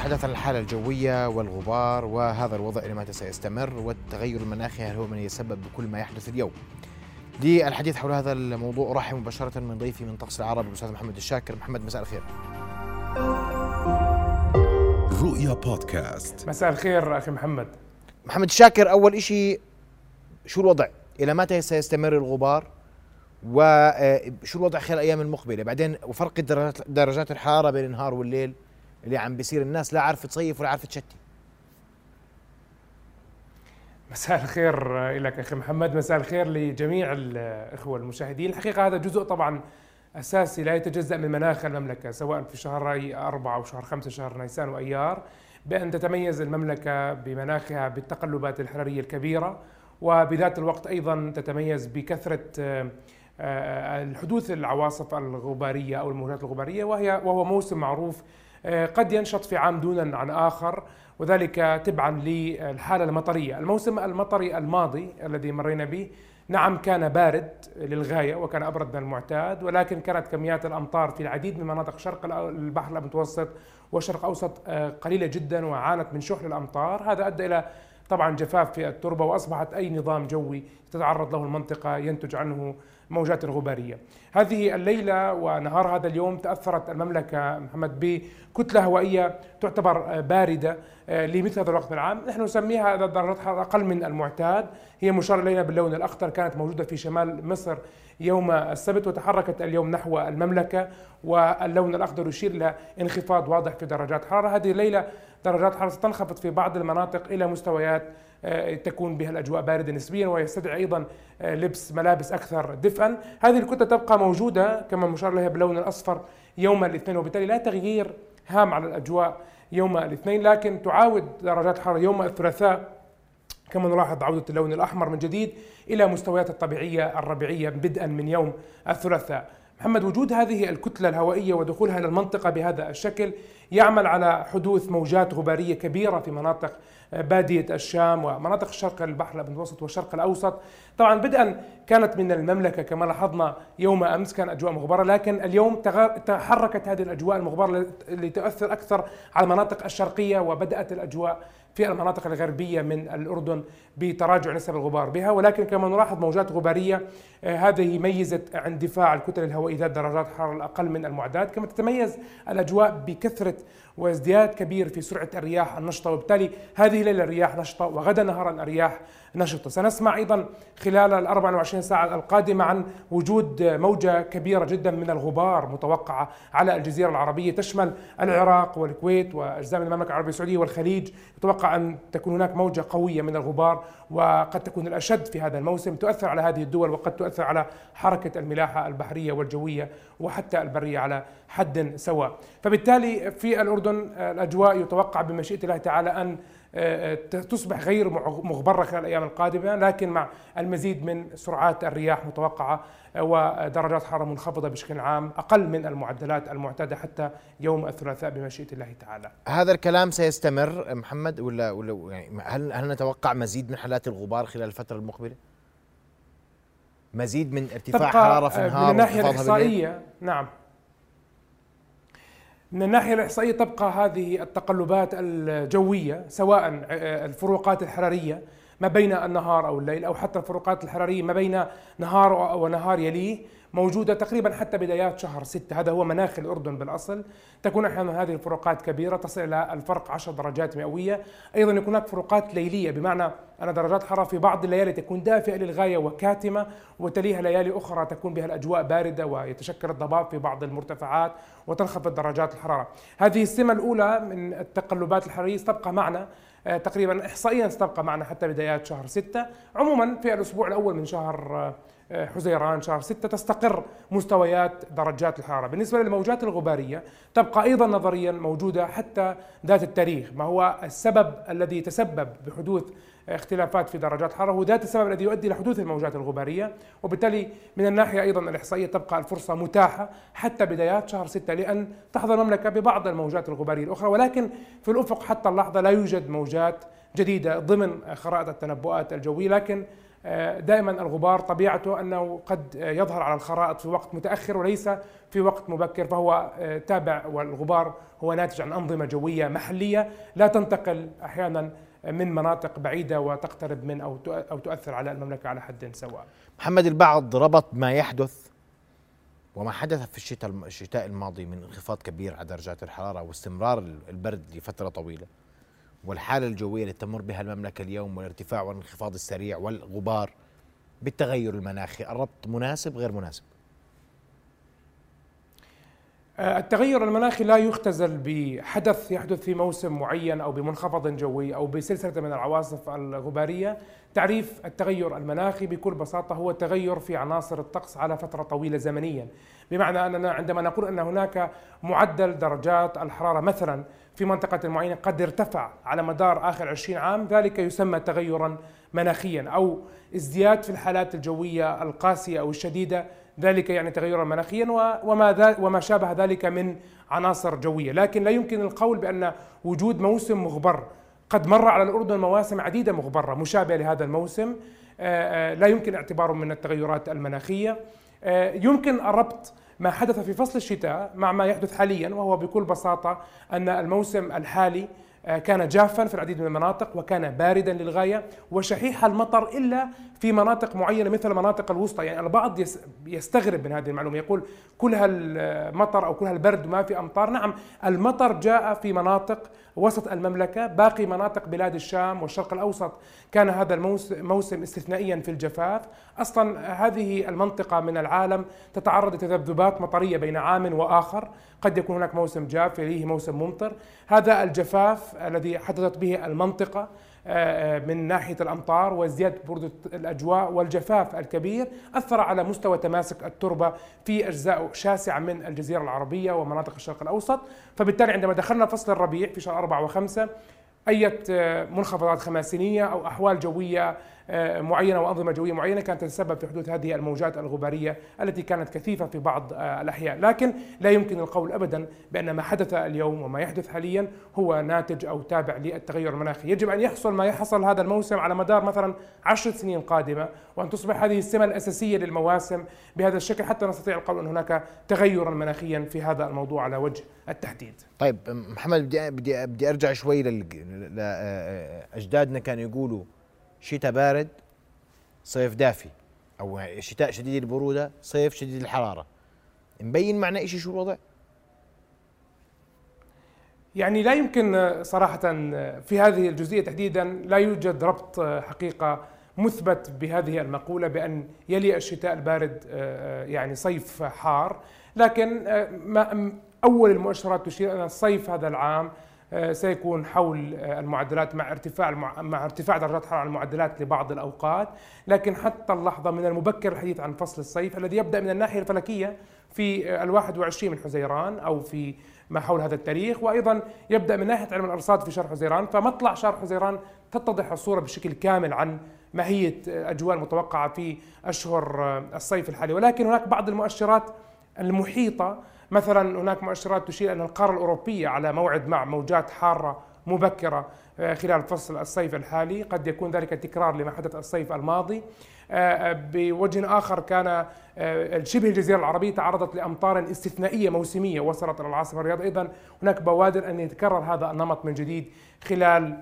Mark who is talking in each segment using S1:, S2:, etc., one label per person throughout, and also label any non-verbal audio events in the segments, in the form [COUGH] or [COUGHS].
S1: نتحدث عن الحالة الجوية والغبار وهذا الوضع إلى متى سيستمر والتغير المناخي هل هو من يتسبب بكل ما يحدث اليوم؟ للحديث حول هذا الموضوع أرحب مباشرة من ضيفي من طقس العرب الأستاذ محمد الشاكر. محمد مساء الخير.
S2: رؤيا بودكاست.
S3: مساء الخير أخي محمد.
S1: محمد الشاكر أول إشي شو الوضع؟ إلى متى سيستمر الغبار؟ وشو الوضع خلال الأيام المقبلة بعدين وفرق درجات درجات الحرارة بين النهار والليل؟ اللي عم بيصير الناس لا عارفة تصيف ولا عارفة تشتي.
S3: مساء الخير لك أخي محمد مساء الخير لجميع الأخوة المشاهدين. الحقيقة هذا جزء طبعا أساسي لا يتجزأ من مناخ المملكة سواء في شهر أربعة أو شهر خمسة شهر نيسان وأيار بأن تتميز المملكة بمناخها بالتقلبات الحرارية الكبيرة وبذات الوقت أيضا تتميز بكثرة آه، آه، الحدوث العواصف الغبارية أو الموجات الغبارية وهي وهو موسم معروف قد ينشط في عام دونا عن آخر وذلك تبعا للحالة المطرية، الموسم المطري الماضي الذي مرينا به نعم كان بارد للغاية وكان أبرد من المعتاد ولكن كانت كميات الأمطار في العديد من مناطق شرق البحر المتوسط والشرق الاوسط آه، قليلة جدا وعانت من شح الأمطار، هذا أدى إلى طبعا جفاف في التربة وأصبحت أي نظام جوي تتعرض له المنطقة ينتج عنه موجات غبارية. هذه الليلة ونهار هذا اليوم تأثرت المملكة محمد بكتله هوائية تعتبر باردة آه، لمثل هذا الوقت العام، نحن نسميها درجات حراره أقل من المعتاد، هي مشار إلينا باللون الأخضر كانت موجودة في شمال مصر يوم السبت وتحركت اليوم نحو المملكة واللون الأخضر يشير إلى انخفاض واضح في درجات الحراره، هذه الليلة درجات الحراره ستنخفض في بعض المناطق إلى مستويات تكون بها الأجواء بارده نسبيا ويستدعي أيضا آه، لبس ملابس أكثر دفئا، هذه الكتلة تبقى موجودة كما مشار اليها باللون الأصفر يوم الاثنين وبالتالي لا تغيير هام على الأجواء يوم الاثنين لكن تعاود درجات الحرارة يوم الثلاثاء كما نلاحظ عودة اللون الأحمر من جديد إلى مستويات الطبيعية الربيعية بدءا من يوم الثلاثاء. محمد وجود هذه الكتلة الهوائية ودخولها إلى المنطقة بهذا الشكل يعمل على حدوث موجات غبارية كبيرة في مناطق بادية الشام ومناطق الشرق البحر المتوسط والشرق الأوسط. طبعا بدءا كانت من المملكة كما لاحظنا يوم أمس كان أجواء مغبرة لكن اليوم تحركت هذه الأجواء المغبرة لتؤثر أكثر على المناطق الشرقية وبدأت الأجواء في المناطق الغربية من الأردن بتراجع نسب الغبار بها ولكن كما نلاحظ موجات غبارية آه، هذه ميزت اندفاع الكتل الهوائية ذات درجات حرارة الأقل من المعدات كما تتميز الأجواء بكثرة وازدياد كبير في سرعة الرياح النشطة وبالتالي هذه الليلة الرياح نشطة وغدا نهارا الرياح نشطة. سنسمع أيضا خلال ال 24 ساعة القادمة عن وجود موجة كبيرة جدا من الغبار متوقعة على الجزيرة العربية تشمل العراق والكويت وأجزاء من المملكة العربية السعودية والخليج يتوقع أن تكون هناك موجة قوية من الغبار وقد تكون الأشد في هذا الموسم. تؤثر على هذه الدول وقد تؤثر على حركة الملاحة البحرية والجوية وحتى البرية على حد سواء. فبالتالي في الأردن الأجواء يتوقع بمشيئة الله تعالى أن آه، تصبح غير مغبرة خلال الأيام القادمة لكن مع المزيد من سرعات الرياح متوقعة ودرجات حرارة منخفضة بشكل عام أقل من المعدلات المعتادة حتى يوم الثلاثاء بمشيئة الله تعالى.
S1: هذا الكلام سيستمر محمد ولا ولا يعني هل هل نتوقع مزيد من حالات الغبار خلال الفترة المقبلة؟ مزيد من ارتفاع حرارة في النهار
S3: من الناحية الإحصائية نعم. من الناحية الإحصائية تبقى هذه التقلبات الجوية سواء الفروقات الحرارية. ما بين النهار أو الليل أو حتى الفروقات الحرارية ما بين نهار ونهار يليه موجودة تقريبا حتى بدايات شهر ستة. هذا هو مناخ الأردن بالأصل. تكون أحيانا هذه الفروقات كبيرة تصل إلى الفرق 10 درجات مئوية. أيضا يكون هناك فروقات ليلية بمعنى أن درجات الحرارة في بعض الليالي تكون دافئة للغاية وكاتمة وتليها ليالي أخرى تكون بها الأجواء باردة ويتشكل الضباب في بعض المرتفعات وتنخفض درجات الحرارة. هذه السمة الأولى من التقلبات الحرارية ستبقى معنا تقريبا إحصائيا ستبقى معنا حتى بدايات شهر ستة. عموما في الأسبوع الأول من شهر آه، حزيران شهر ستة تستقر مستويات درجات الحرارة. بالنسبة للموجات الغبارية تبقى أيضا نظريا موجودة حتى ذات التاريخ ما هو السبب الذي تسبب بحدوث اختلافات في درجات الحرارة هو ذات السبب الذي يؤدي إلى حدوث الموجات الغبارية. وبالتالي من الناحية أيضا الإحصائية تبقى الفرصة متاحة حتى بدايات شهر ستة لأن تحظى المملكة ببعض الموجات الغبارية الأخرى. ولكن في الأفق حتى اللحظة لا يوجد موجات جديدة ضمن خرائط التنبؤات الجوية. لكن آه، دائما الغبار طبيعته أنه قد يظهر على الخرائط في وقت متأخر وليس في وقت مبكر فهو آه، تابع والغبار هو ناتج عن أنظمة جوية محلية لا تنتقل أحيانا من مناطق بعيدة وتقترب من أو أو تؤثر على المملكة على حد سواء.
S1: محمد البعض ربط ما يحدث وما حدث في الشتاء الشتاء الماضي من انخفاض كبير على درجات الحرارة واستمرار البرد لفترة طويلة والحالة الجوية التي تمر بها المملكة اليوم والارتفاع والانخفاض السريع والغبار بالتغير المناخي الربط مناسب غير مناسب
S3: التغير المناخي لا يختزل بحدث يحدث في موسم معين أو بمنخفض جوي أو بسلسلة من العواصف الغبارية. تعريف التغير المناخي بكل بساطة هو تغير في عناصر الطقس على فترة طويلة زمنيا. بمعنى أننا عندما نقول أن هناك معدل درجات الحرارة مثلا في منطقة معينة قد ارتفع على مدار آخر 20 عام ذلك يسمى تغيرا مناخيا أو ازدياد في الحالات الجوية القاسية أو الشديدة ذلك يعني تغيرا مناخيا وما وما شابه ذلك من عناصر جوية، لكن لا يمكن القول بأن وجود موسم مغبر. قد مر على الأردن مواسم عديدة مغبرة مشابهة لهذا الموسم. آه، آه، لا يمكن اعتباره من التغيرات المناخية. آه، يمكن الربط ما حدث في فصل الشتاء مع ما يحدث حاليا وهو بكل بساطة أن الموسم الحالي كان جافا في العديد من المناطق وكان باردا للغاية وشحيح المطر إلا في مناطق معينة مثل المناطق الوسطى. يعني البعض يستغرب من هذه المعلومة يقول كل هالمطر أو كل هالبرد ما في أمطار. نعم المطر جاء في مناطق وسط المملكة باقي مناطق بلاد الشام والشرق الأوسط. كان هذا الموسم استثنائيا في الجفاف. أصلا هذه المنطقة من العالم تتعرض لتذبذبات مطرية بين عام وآخر. قد يكون هناك موسم جاف يليه موسم ممطر. هذا الجفاف الذي حدثت به المنطقة آه، آه، من ناحية الأمطار وازدياد برودة الأجواء والجفاف الكبير أثر على مستوى تماسك التربة في أجزاء شاسعة من الجزيرة العربية ومناطق الشرق الأوسط. فبالتالي عندما دخلنا فصل الربيع في شهر أربعة وخمسة أي آه، منخفضات خماسينية أو أحوال جوية معينة وانظمه جوية معينة كانت تتسبب في حدوث هذه الموجات الغبارية التي كانت كثيفة في بعض آه، الاحياء، لكن لا يمكن القول ابدا بأن ما حدث اليوم وما يحدث حاليا هو ناتج أو تابع للتغير المناخي، يجب أن يحصل ما يحصل هذا الموسم على مدار مثلا عشر سنين قادمة وأن تصبح هذه السمة الأساسية للمواسم بهذا الشكل حتى نستطيع القول أن هناك تغيرا مناخيا في هذا الموضوع على وجه التحديد.
S1: طيب محمد بدي بدي بدي أرجع شوي لاجدادنا كانوا يقولوا شتاء بارد صيف دافي. أو شتاء شديد البرودة صيف شديد الحرارة. مبين معنا شيء شو الوضع؟
S3: يعني لا يمكن صراحة في هذه الجزئية تحديدا لا يوجد ربط حقيقة مثبت بهذه المقولة بأن يلي الشتاء البارد يعني صيف حار. لكن أول المؤشرات تشير أن الصيف هذا العام. آه، سيكون حول آه، المعدلات مع ارتفاع مع ارتفاع درجات حرارة المعدلات لبعض الأوقات، لكن حتى اللحظة من المبكر الحديث عن فصل الصيف الذي يبدأ من الناحية الفلكية في ال 21 من حزيران أو في ما حول هذا التاريخ. وأيضا يبدأ من ناحية علم الأرصاد في شهر حزيران. فمطلع شهر حزيران تتضح الصورة بشكل كامل عن ماهية الاجواء المتوقعه في أشهر آه، الصيف الحالي. ولكن هناك بعض المؤشرات المحيطة مثلا هناك مؤشرات تشير أن القارة الأوروبية على موعد مع موجات حارة مبكرة آه، خلال فصل الصيف الحالي. قد يكون ذلك تكرار لما حدث الصيف الماضي. آه، آه، بوجه آخر كان شبه الجزيرة العربية تعرضت لأمطار استثنائية موسمية وصلت إلى العاصمة الرياض. أيضا هناك بوادر أن يتكرر هذا النمط من جديد خلال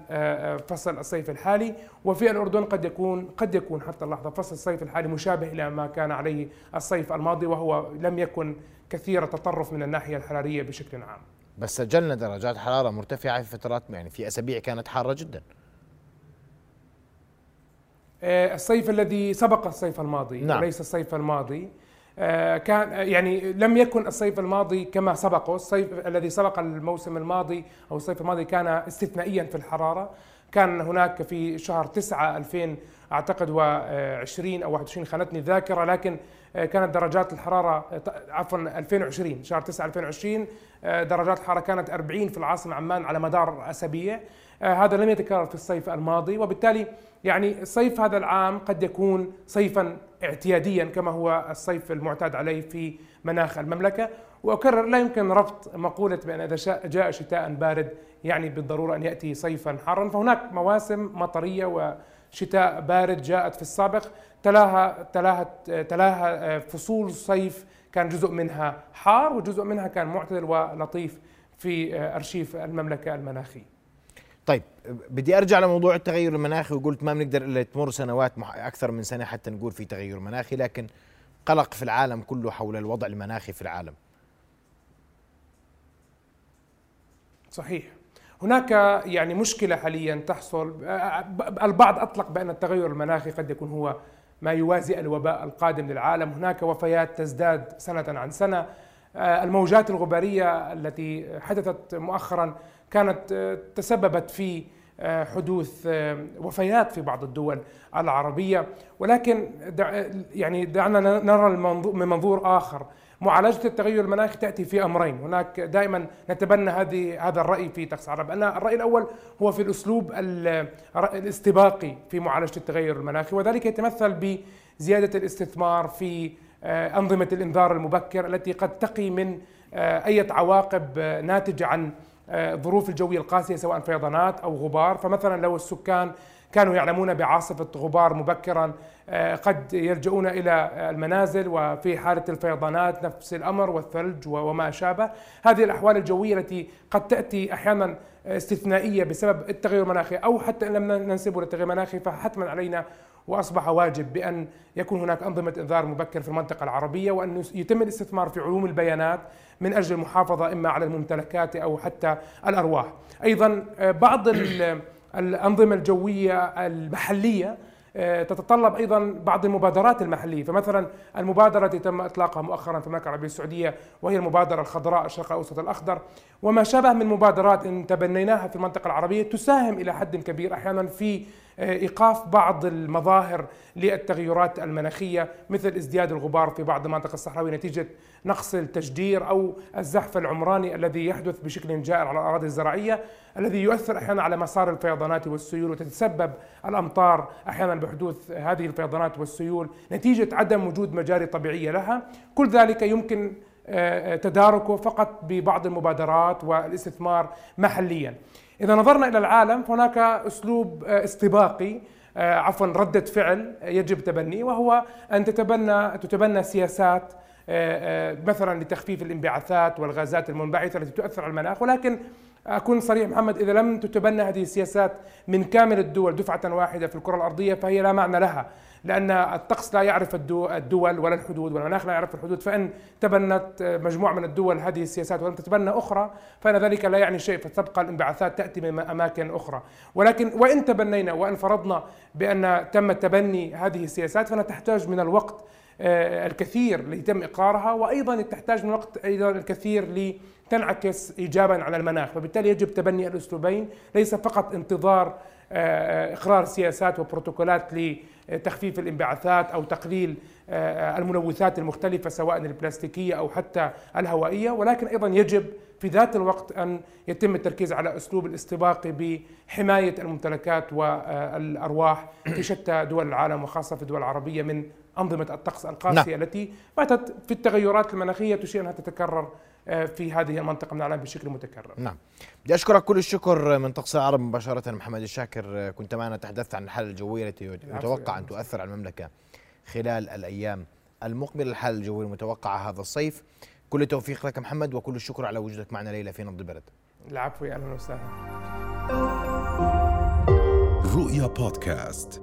S3: فصل الصيف الحالي. وفي الأردن قد يكون قد يكون حتى اللحظة فصل الصيف الحالي مشابه إلى ما كان عليه الصيف الماضي وهو لم يكن كثير التطرف من الناحية الحرارية بشكل عام.
S1: بس سجلنا درجات حرارة مرتفعة في فترات يعني في أسابيع كانت حارة جدا.
S3: آه، الصيف الذي سبق الصيف الماضي نعم. وليس الصيف الماضي. آه، كان يعني لم يكن الصيف الماضي كما سبقه. الصيف الذي سبق الموسم الماضي أو الصيف الماضي كان استثنائيا في الحرارة. كان هناك في شهر 9 2000 أعتقد و20 أو 21 خانتني الذاكره لكن كانت درجات الحرارة آه، عفوا 2020 شهر 9 2020 آه، درجات الحرارة كانت 40 في العاصمة عمان على مدار أسابيع. هذا لم يتكرر في الصيف الماضي وبالتالي يعني صيف هذا العام قد يكون صيفا اعتياديا كما هو الصيف المعتاد عليه في مناخ المملكة. وأكرر لا يمكن ربط مقولة بأن إذا جاء شتاء بارد يعني بالضرورة أن يأتي صيفا حارا. فهناك مواسم مطرية شتاء بارد جاءت في السابق تلاها تلاها تلاها فصول صيف كان جزء منها حار وجزء منها كان معتدل ولطيف في أرشيف المملكة المناخي.
S1: طيب بدي أرجع لموضوع التغير المناخي وقلت ما بنقدر إلا تمر سنوات أكثر من سنة حتى نقول في تغير مناخي لكن قلق في العالم كله حول الوضع المناخي في العالم.
S3: صحيح. هناك يعني مشكلة حاليا تحصل. البعض أطلق بأن التغير المناخي قد يكون هو ما يوازي الوباء القادم للعالم. هناك وفيات تزداد سنة عن سنة. الموجات الغبارية التي حدثت مؤخرا كانت تسببت في حدوث وفيات في بعض الدول العربية. ولكن يعني دعنا نرى من منظور آخر. معالجة التغير المناخي تأتي في أمرين. هناك دائما نتبنى هذه هذا الرأي في طقس عرب. أن الرأي الأول هو في الأسلوب الاستباقي في معالجة التغير المناخي وذلك يتمثل بزيادة الاستثمار في آه، أنظمة الإنذار المبكر التي قد تقي من آه، أي عواقب ناتجة عن الظروف آه، الجوية القاسية سواء فيضانات أو غبار. فمثلا لو السكان كانوا يعلمون بعاصفة غبار مبكرا آه، قد يلجؤون إلى المنازل وفي حالة الفيضانات نفس الأمر والثلج وما شابه هذه الأحوال الجوية التي قد تأتي أحيانا استثنائية بسبب التغير المناخي أو حتى إن لم ننسبه للتغير المناخي فحتما علينا وأصبح واجب بأن يكون هناك أنظمة إنذار مبكر في المنطقة العربية وأن يتم الاستثمار في علوم البيانات من أجل المحافظة إما على الممتلكات أو حتى الأرواح. أيضا آه، بعض الأنظمة الجوية المحلية آه، تتطلب أيضا بعض المبادرات المحلية. فمثلا المبادرة التي تم إطلاقها مؤخرا في المملكة العربية السعودية وهي المبادرة الخضراء الشرق الأوسط الأخضر. وما شابه من مبادرات إن تبنيناها في المنطقة العربية تساهم إلى حد كبير أحيانا في إيقاف بعض المظاهر للتغيرات المناخية مثل ازدياد الغبار في بعض المناطق الصحراوية نتيجة نقص التشجير أو الزحف العمراني الذي يحدث بشكل جائر على الأراضي الزراعية الذي يؤثر أحيانا على مسار الفيضانات والسيول وتتسبب الأمطار أحيانا بحدوث هذه الفيضانات والسيول نتيجة عدم وجود مجاري طبيعية لها، كل ذلك يمكن آه، تداركه فقط ببعض المبادرات والاستثمار محليا. إذا نظرنا إلى العالم فهناك أسلوب آه، استباقي آه، عفوا ردة فعل يجب تبنيه وهو أن تتبنى تتبنى سياسات مثلا لتخفيف الانبعاثات والغازات المنبعثة التي تؤثر على المناخ ولكن أكون صريح محمد إذا لم تتبنى هذه السياسات من كامل الدول دفعة واحدة في الكرة الأرضية فهي لا معنى لها. لأن الطقس لا يعرف الدول ولا الحدود والمناخ لا يعرف الحدود. فإن تبنت مجموعة من الدول هذه السياسات ولم تتبنى أخرى فإن ذلك لا يعني شيء. فتبقى الانبعاثات تأتي من أماكن أخرى. ولكن وإن تبنينا وإن فرضنا بأن تم تبني هذه السياسات فإنها تحتاج من الوقت آه، الكثير ليتم إقرارها. وأيضا تحتاج من الوقت أيضا الكثير تنعكس ايجابا على المناخ وبالتالي يجب تبني الأسلوبين ليس فقط انتظار آه، إقرار سياسات وبروتوكولات لتخفيف الانبعاثات أو تقليل آه، الملوثات المختلفة سواء البلاستيكية أو حتى الهوائية ولكن أيضا يجب في ذات الوقت أن يتم التركيز على أسلوب الاستباقي بحماية الممتلكات والأرواح في [COUGHS] شتى دول العالم وخاصة في الدول العربية من أنظمة الطقس القاسية نعم. التي باتت في التغيرات المناخية تشير أنها تتكرر آه، في هذه المنطقة من العالم بشكل متكرر.
S1: نعم. بدي أشكرك كل الشكر من طقس العرب مباشرة محمد الشاكر آه، كنت معنا تحدثت عن الحالة الجوية التي يتوقع أن تؤثر على المملكة خلال الأيام المقبلة الحاله الجوية المتوقعة هذا الصيف. كل التوفيق لك محمد وكل الشكر على وجودك معنا ليلة في نبض البلد.
S3: العفو أهلا وسهلا.
S2: رؤيا بودكاست